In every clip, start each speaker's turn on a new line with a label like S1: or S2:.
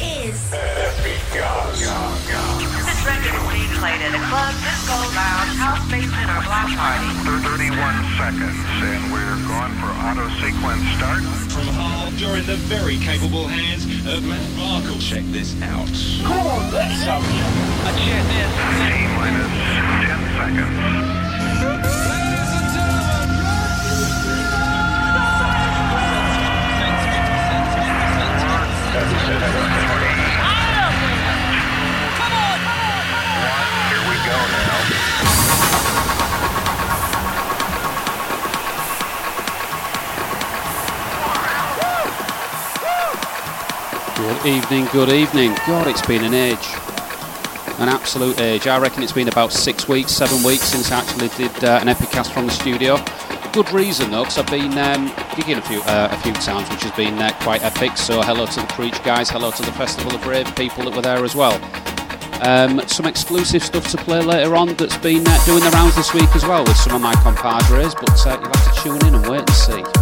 S1: is Epicast.
S2: This record is being played at a club, disco, lounge, house basement, or block party.
S3: 31 seconds, and we're going for auto sequence start.
S4: From Hull, you're in the very capable hands of Matt Markle. Check this out.
S3: T minus 10 seconds. Here
S5: Good evening, good evening. God, it's been an age. An absolute age. I reckon it's been about six weeks, seven weeks since I actually did uh, an Epicast from the studio. Good reason though, because I've been um, gigging a few uh, a few times, which has been uh, quite epic. So hello to the Preach guys, hello to the Festival of Brave people that were there as well. Um, some exclusive stuff to play later on that's been uh, doing the rounds this week as well with some of my compadres, but uh, you'll have to tune in and wait and see.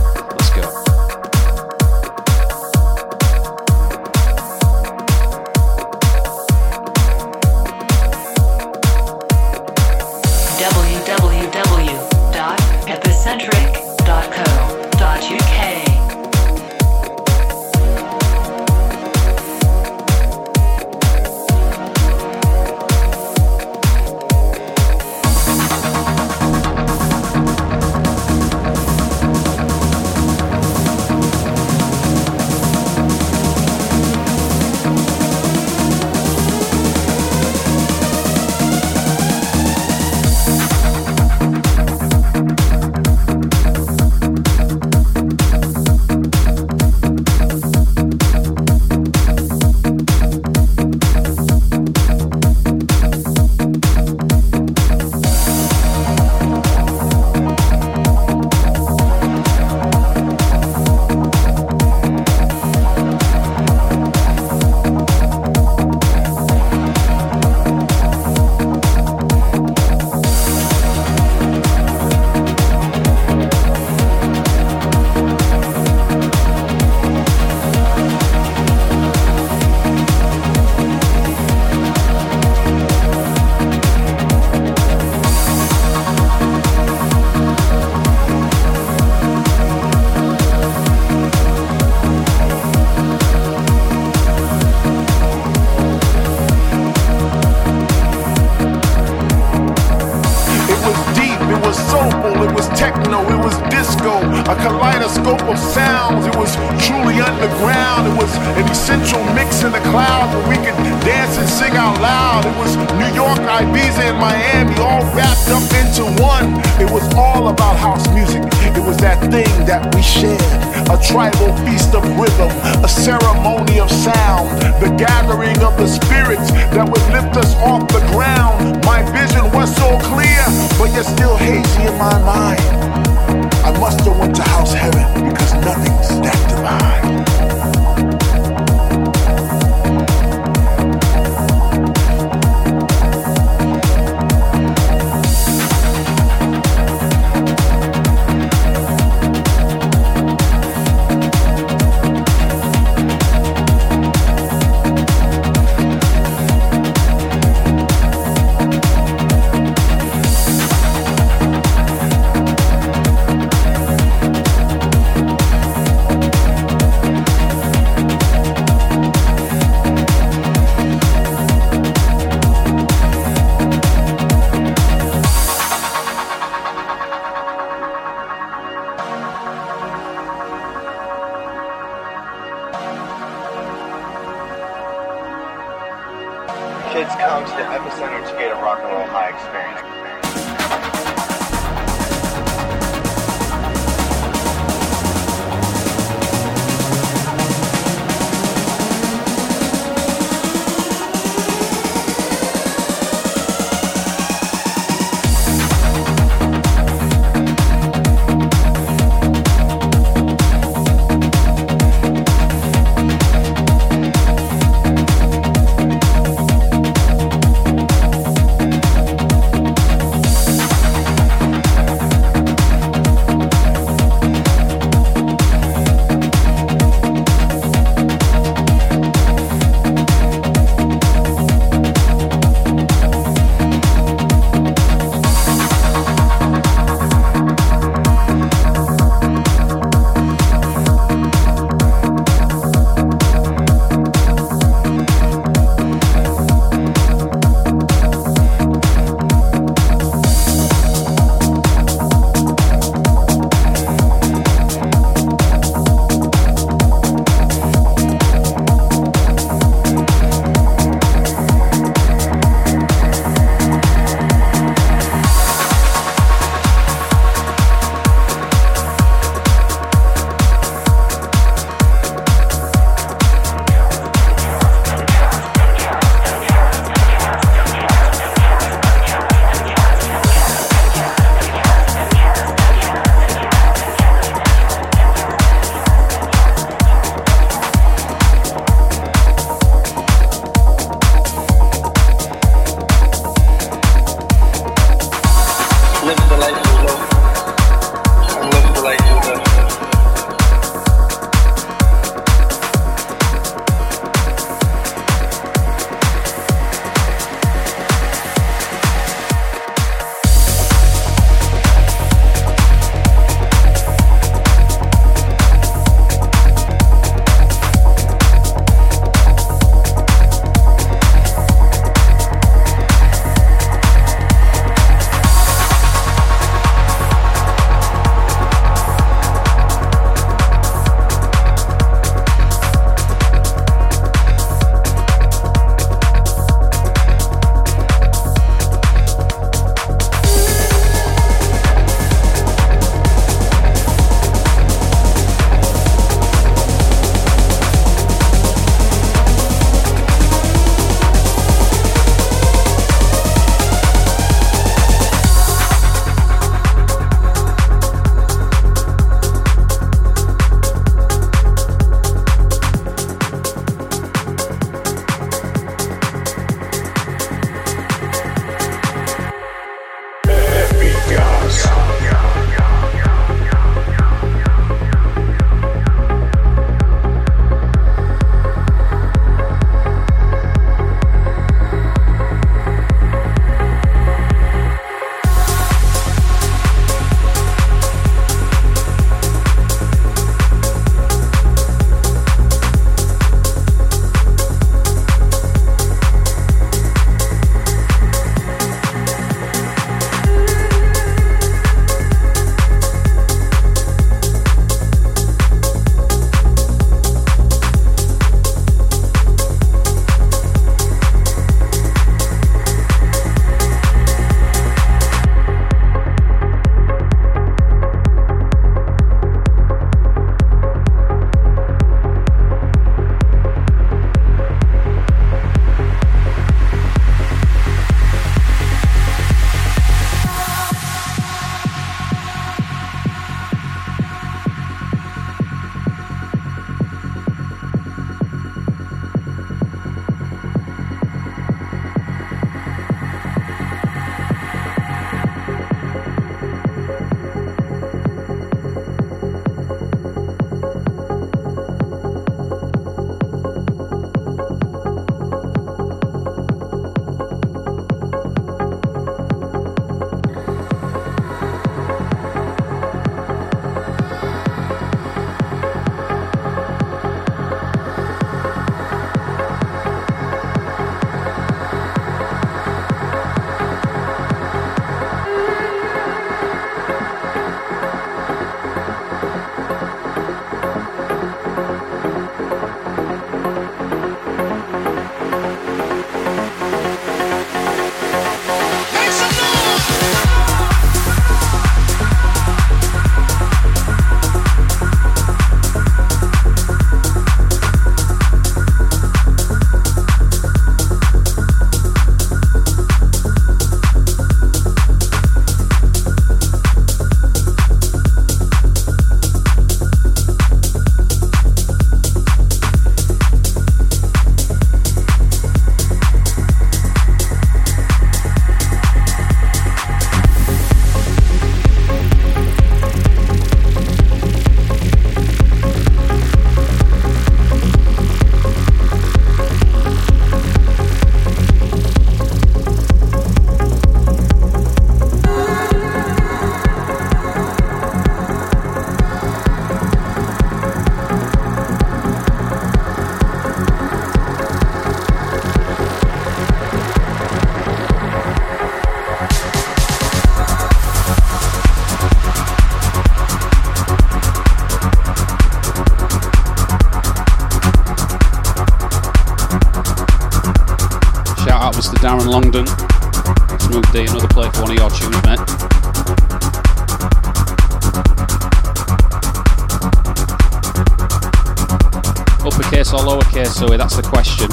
S5: uppercase or lowercase, Zoe? That's the question.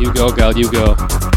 S5: You go, girl, you go.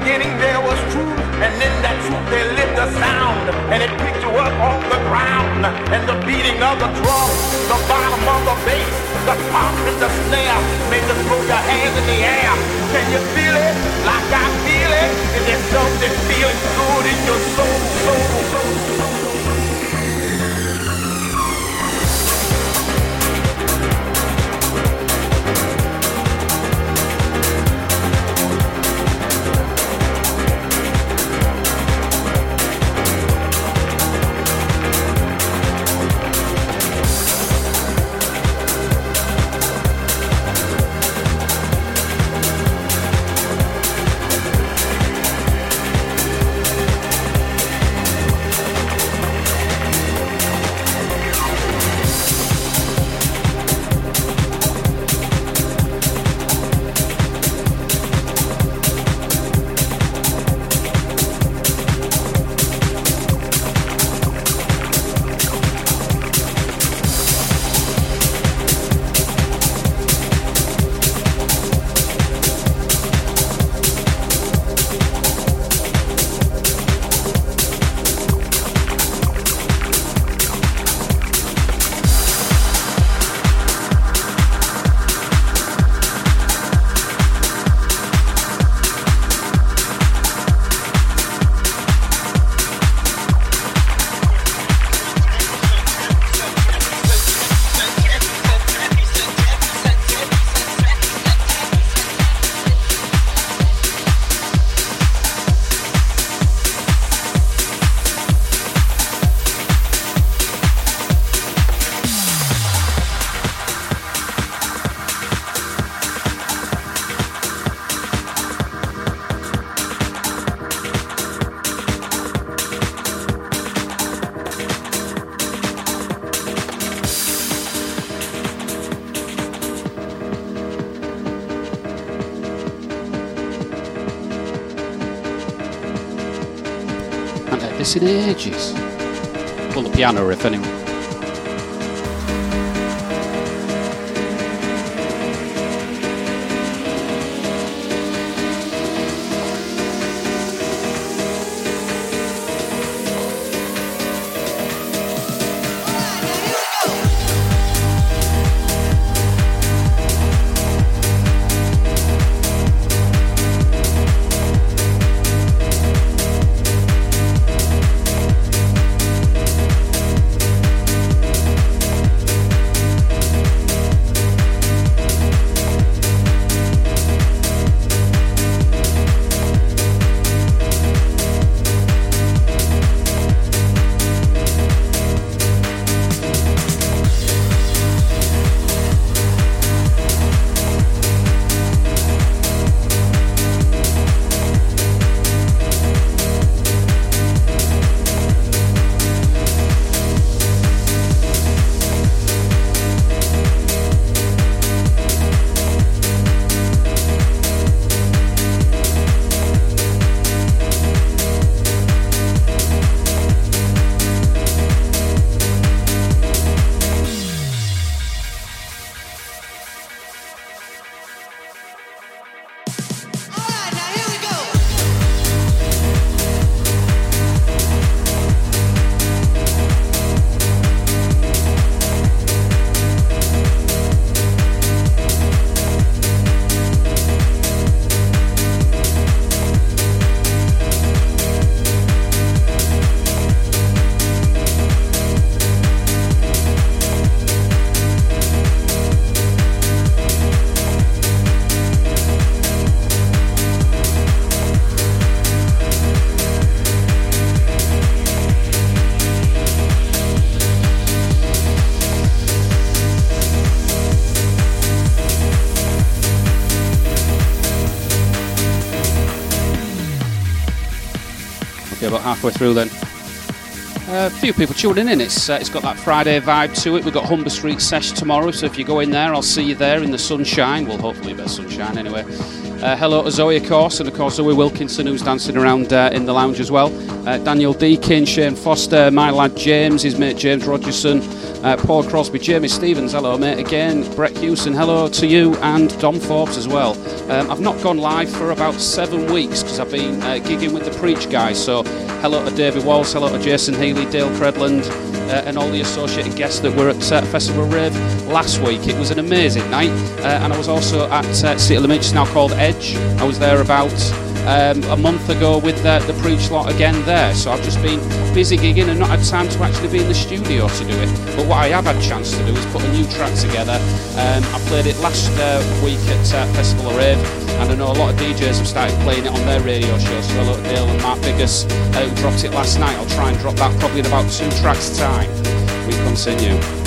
S5: beginning there was truth, and in that truth there lived a sound, and it picked you up off the ground, and the beating of the drum, the bottom of the bass, the pop and the snare, made you throw your hands in the air. Can you feel it? Like I feel it? Is there something feeling good in your soul, soul, soul?
S6: accident ages. Pull the piano riff anyway. Halfway through then. Uh, a few people tuning in. It's uh, it's got that Friday vibe to it. We've got Humber Street Sesh tomorrow, so if you go in there, I'll see you there in the sunshine. Well, hopefully a bit of sunshine anyway. Uh, hello to Zoe, of course, and of course Zoe Wilkinson, who's dancing around uh, in the lounge as well. Uh, Daniel Deakin, Shane Foster, my lad James, his mate James Rogerson, uh, Paul Crosby, Jamie Stevens, hello mate again, Brett Hewson, hello to you, and Dom Forbes as well. Um, I've not gone live for about seven weeks because I've been uh, gigging with the Preach guys. So hello to David Walls, hello to Jason Healy, Dale Credland, uh, and all the associated guests that were at uh, Festival Rave last week. It was an amazing night, uh, and I was also at uh, City Limits, now called Edge. I was there about um, a month ago with uh, the Preach lot again there. So I've just been busy gigging and not had time to actually be in the studio to do it. But what I have had chance to do is put a new track together. Um, I played it last uh, week at uh, Festival Rave, and I know a lot of DJs have started playing it on their radio shows. So hello to Dale and Mark Biggers, uh, who dropped it last night. I'll try and drop that probably in about two tracks' time. We continue.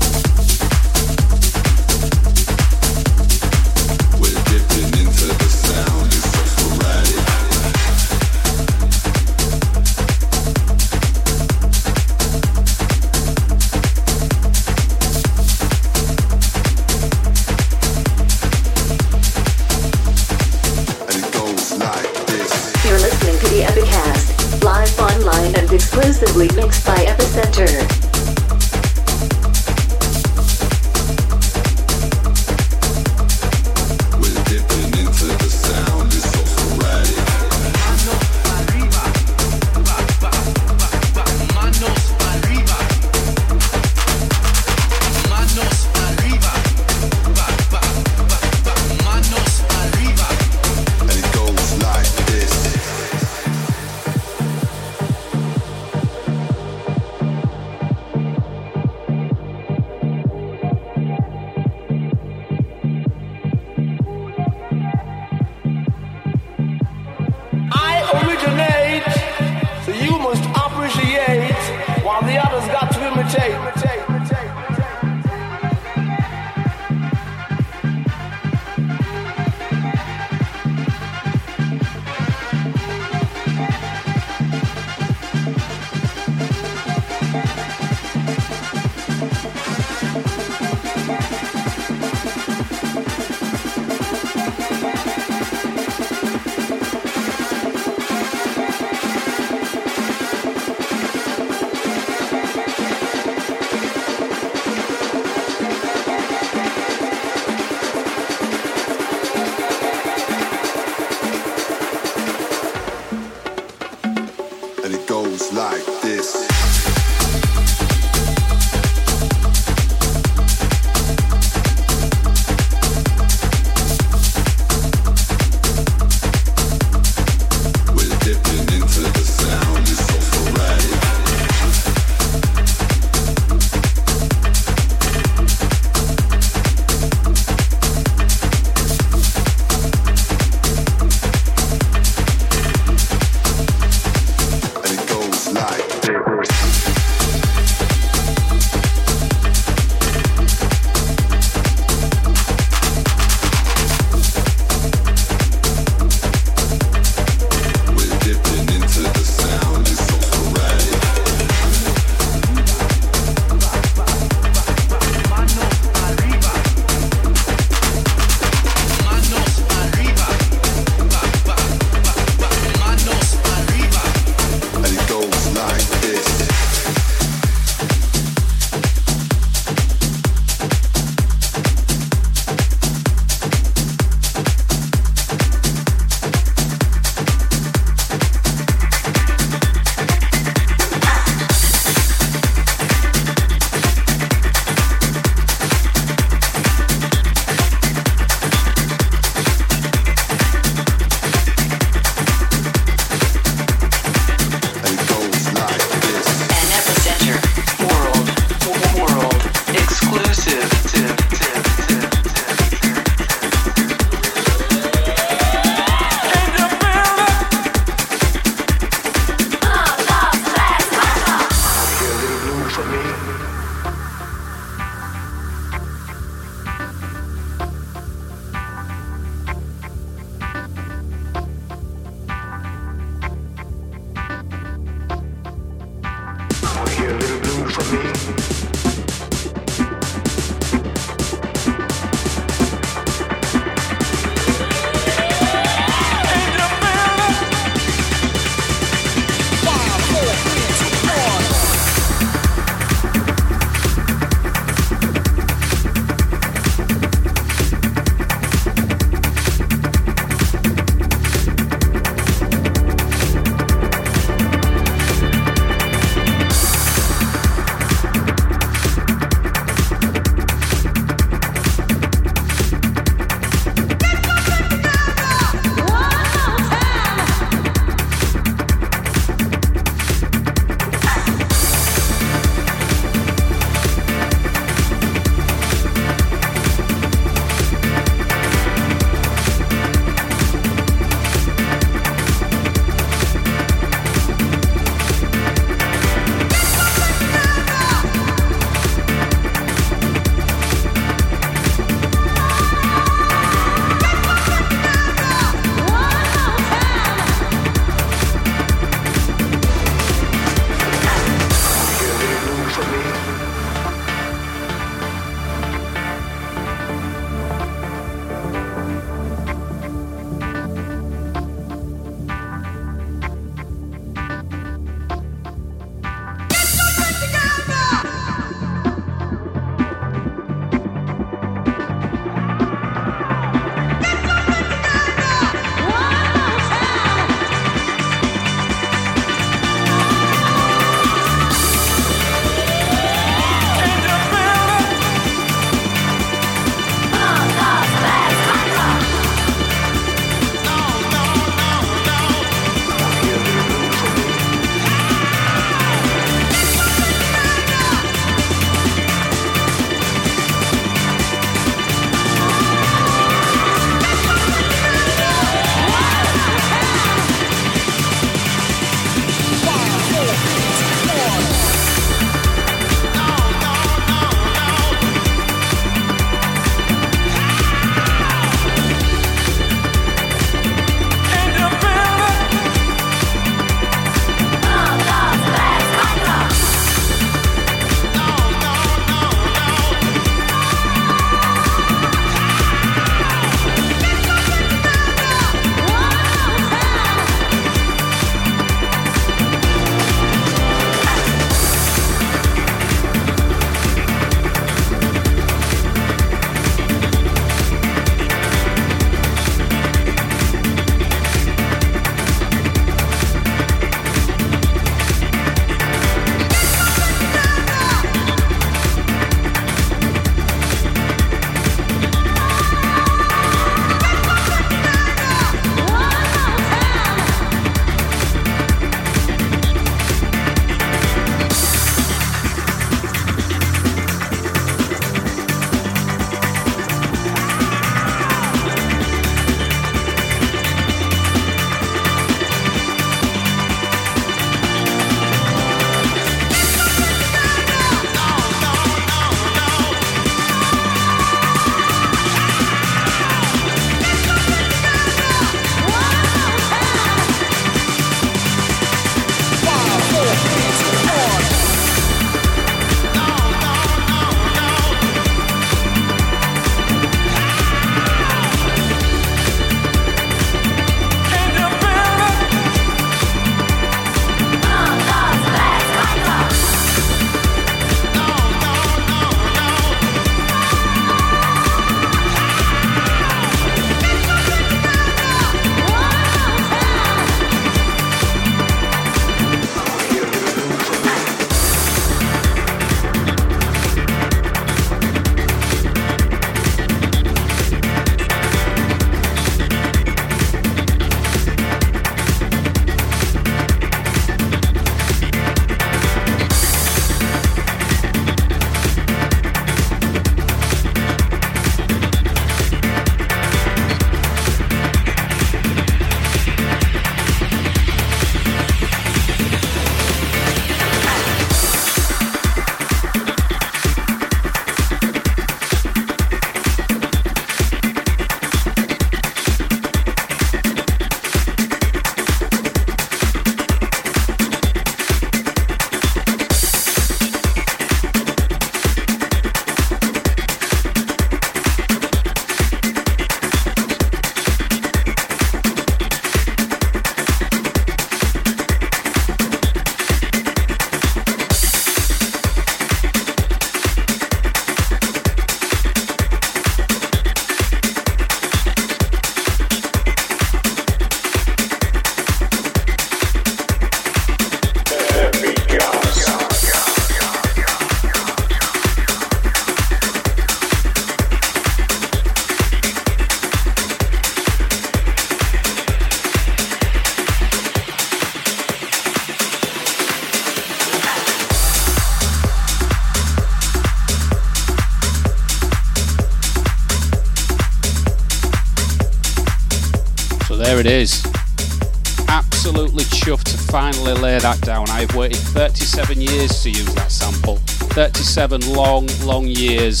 S6: I've waited 37 years to use that sample. 37 long, long years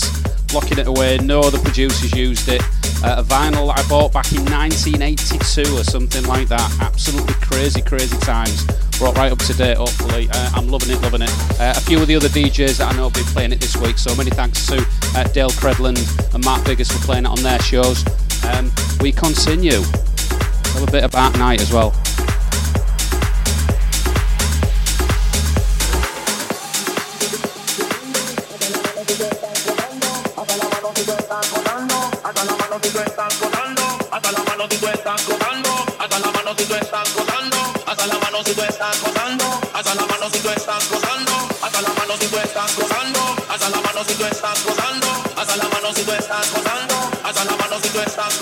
S6: locking it away. No other producers used it. Uh, a vinyl that I bought back in 1982 or something like that. Absolutely crazy, crazy times. Brought right up to date, hopefully. Uh, I'm loving it, loving it. Uh, a few of the other DJs that I know have been playing it this week, so many thanks to uh, Dale Credland and Mark Biggers for playing it on their shows. Um, we continue. A bit about night as well.
S7: Hasta la mano si tú estás cojando Hasta la mano si tú estás cojando Hasta la mano si tú estás cojando Hasta la mano si tú estás cojando Hasta la mano
S6: si tú estás cojando Hasta la
S8: mano si tú estás cojando Hasta la mano si tú estás cojando Hasta la mano si tú estás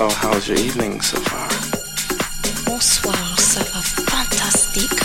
S8: So, how's your evening so far? Bonsoir, ça va fantastique,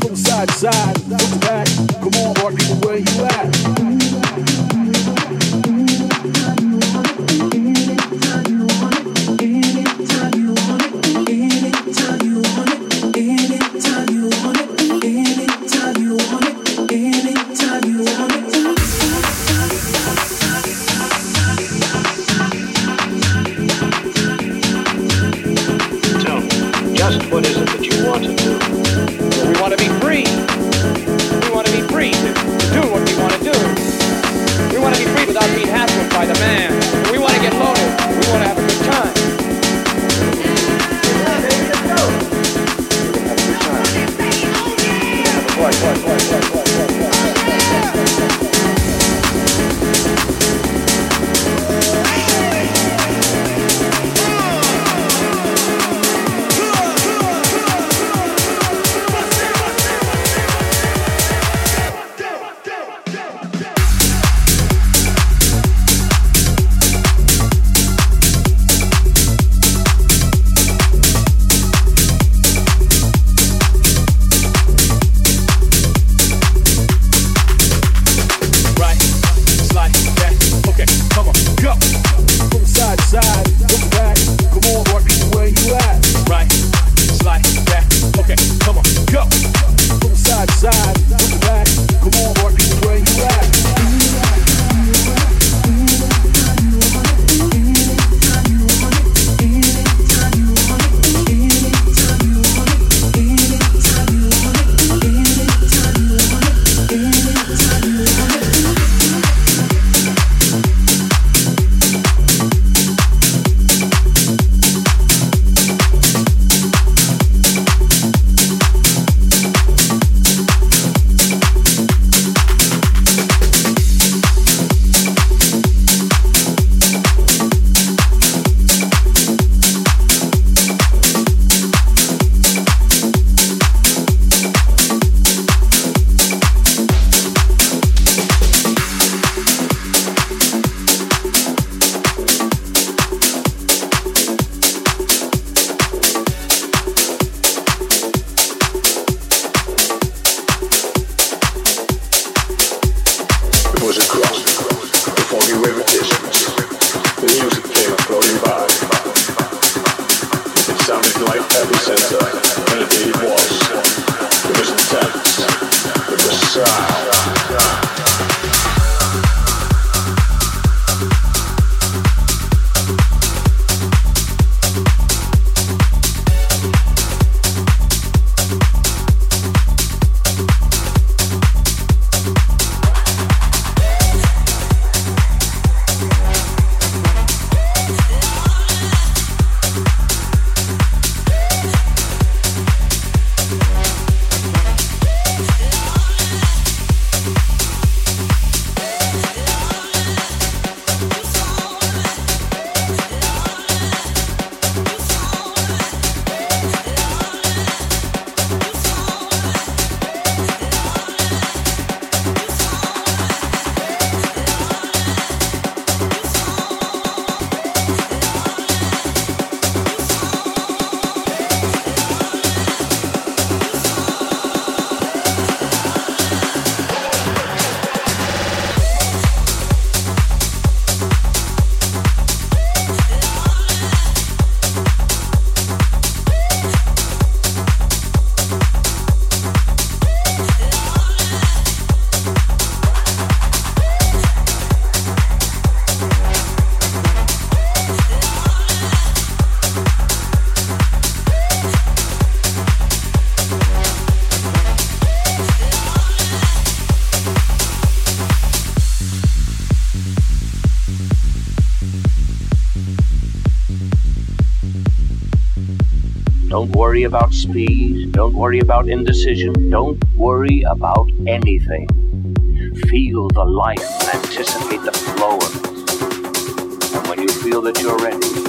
S9: From side to side, look back. Come on, Bart, people, where you at?
S10: worry about speed. Don't worry about indecision. Don't worry about anything. Feel the life and anticipate the flow of it. And when you feel that you're ready,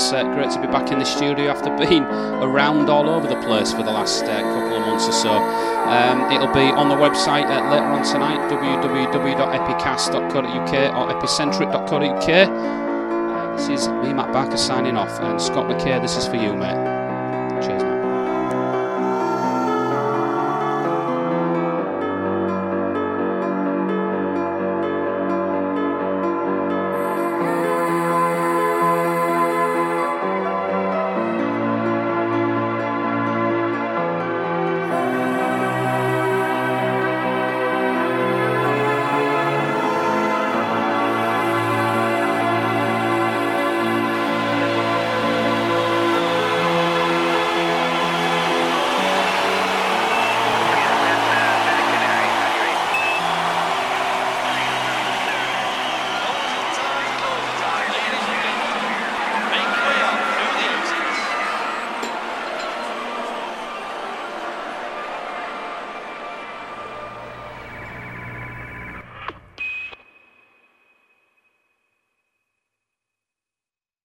S6: it's uh, great to be back in the studio after being around all over the place for the last uh, couple of months or so. Um, it'll be on the website uh, later on tonight, www.epicast.co.uk or epicentric.co.uk. Uh, this is me, Matt Barker, signing off, and Scott McKay, this is for you, mate.